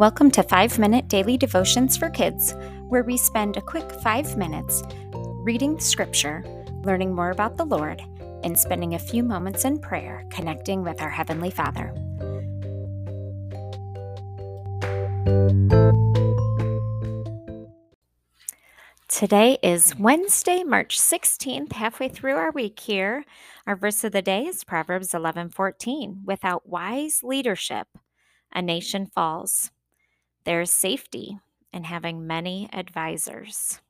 Welcome to 5 Minute Daily Devotions for Kids, where we spend a quick 5 minutes reading Scripture, learning more about the Lord, and spending a few moments in prayer connecting with our Heavenly Father. Today is Wednesday, March 16th, halfway through our week here. Our verse of the day is Proverbs 11:14. Without wise leadership, a nation falls. There is safety in having many advisors.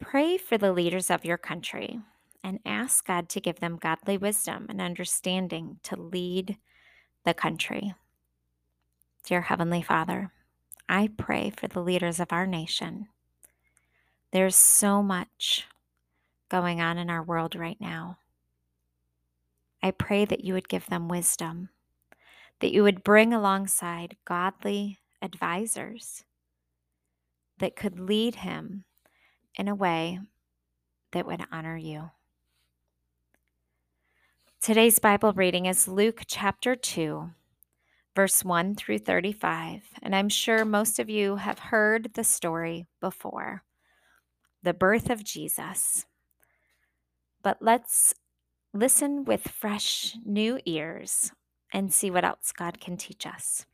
Pray for the leaders of your country and ask God to give them godly wisdom and understanding to lead the country. Dear Heavenly Father, I pray for the leaders of our nation. There's so much going on in our world right now. I pray that you would give them wisdom that you would bring alongside godly advisors that could lead him in a way that would honor you. Today's Bible reading is Luke chapter 2, verse 1 through 35. And I'm sure most of you have heard the story before the birth of Jesus. But let's listen with fresh new ears and see what else God can teach us.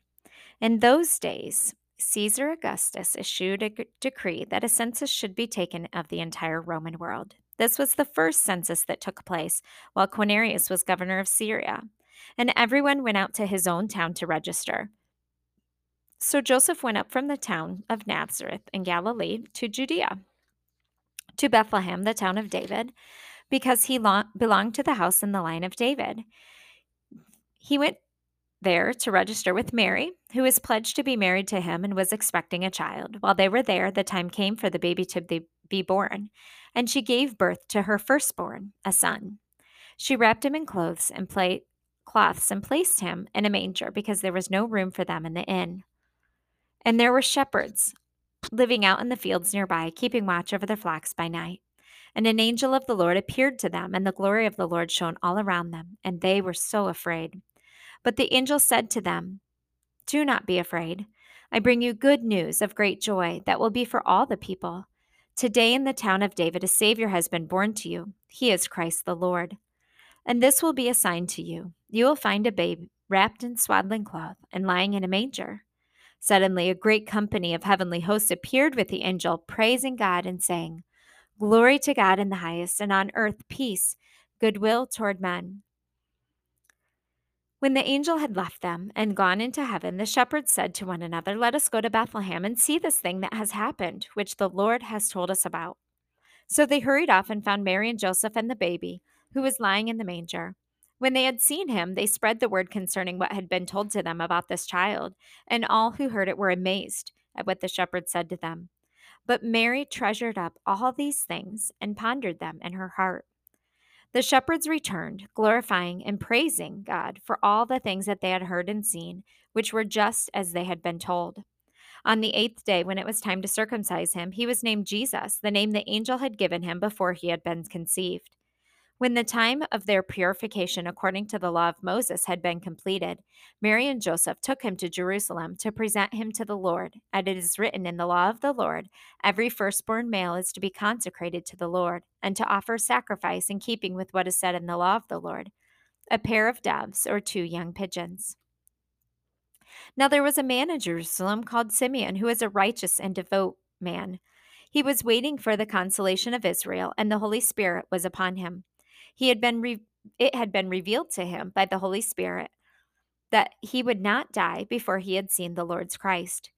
In those days, Caesar Augustus issued a decree that a census should be taken of the entire Roman world. This was the first census that took place while Quirinius was governor of Syria, and everyone went out to his own town to register. So Joseph went up from the town of Nazareth in Galilee to Judea, to Bethlehem, the town of David, because he belonged to the house in the line of David. He went there to register with Mary, who was pledged to be married to him and was expecting a child. While they were there, the time came for the baby to be born, and she gave birth to her firstborn, a son. She wrapped him in clothes and plate cloths and placed him in a manger because there was no room for them in the inn. And there were shepherds living out in the fields nearby, keeping watch over their flocks by night. And an angel of the Lord appeared to them, and the glory of the Lord shone all around them, and they were so afraid. But the angel said to them, Do not be afraid. I bring you good news of great joy that will be for all the people. Today in the town of David, a Savior has been born to you. He is Christ the Lord. And this will be a sign to you. You will find a babe wrapped in swaddling cloth and lying in a manger. Suddenly, a great company of heavenly hosts appeared with the angel, praising God and saying, Glory to God in the highest, and on earth peace, goodwill toward men. When the angel had left them and gone into heaven, the shepherds said to one another, Let us go to Bethlehem and see this thing that has happened, which the Lord has told us about. So they hurried off and found Mary and Joseph and the baby, who was lying in the manger. When they had seen him, they spread the word concerning what had been told to them about this child, and all who heard it were amazed at what the shepherds said to them. But Mary treasured up all these things and pondered them in her heart. The shepherds returned, glorifying and praising God for all the things that they had heard and seen, which were just as they had been told. On the eighth day, when it was time to circumcise him, he was named Jesus, the name the angel had given him before he had been conceived. When the time of their purification according to the law of Moses had been completed, Mary and Joseph took him to Jerusalem to present him to the Lord. And it is written in the law of the Lord every firstborn male is to be consecrated to the Lord, and to offer sacrifice in keeping with what is said in the law of the Lord a pair of doves or two young pigeons. Now there was a man in Jerusalem called Simeon, who was a righteous and devout man. He was waiting for the consolation of Israel, and the Holy Spirit was upon him. He had been re- it had been revealed to him by the Holy Spirit that he would not die before he had seen the Lord's Christ.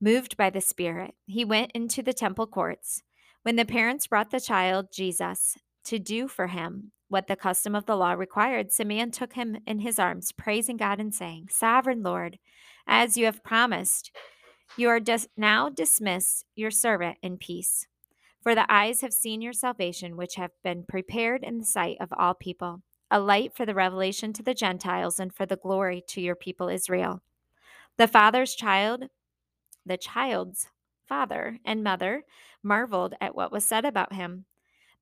Moved by the Spirit, he went into the temple courts. When the parents brought the child Jesus to do for him what the custom of the law required, Simeon took him in his arms, praising God and saying, Sovereign Lord, as you have promised, you are dis- now dismiss your servant in peace. For the eyes have seen your salvation, which have been prepared in the sight of all people, a light for the revelation to the Gentiles and for the glory to your people Israel. The father's child, the child's father and mother marveled at what was said about him.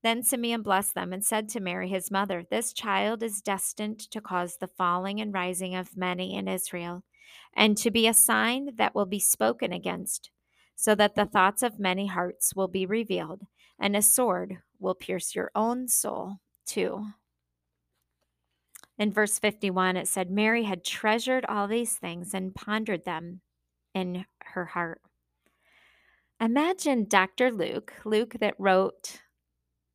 Then Simeon blessed them and said to Mary, his mother, This child is destined to cause the falling and rising of many in Israel, and to be a sign that will be spoken against, so that the thoughts of many hearts will be revealed, and a sword will pierce your own soul too. In verse 51, it said, Mary had treasured all these things and pondered them in her heart. Imagine Dr. Luke, Luke that wrote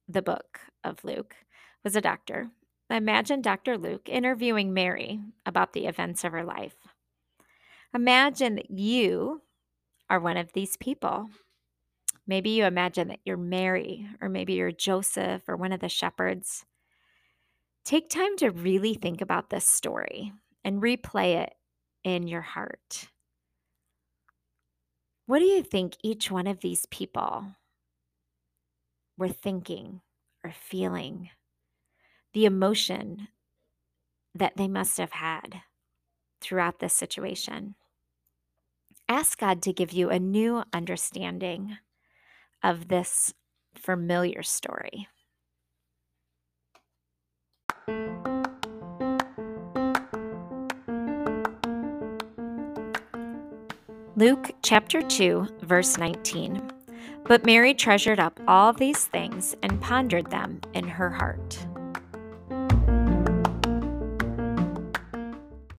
the book of Luke, was a doctor. Imagine Dr. Luke interviewing Mary about the events of her life. Imagine that you are one of these people. Maybe you imagine that you're Mary, or maybe you're Joseph, or one of the shepherds. Take time to really think about this story and replay it in your heart. What do you think each one of these people were thinking or feeling? The emotion that they must have had throughout this situation. Ask God to give you a new understanding of this familiar story. Luke chapter 2, verse 19. But Mary treasured up all these things and pondered them in her heart.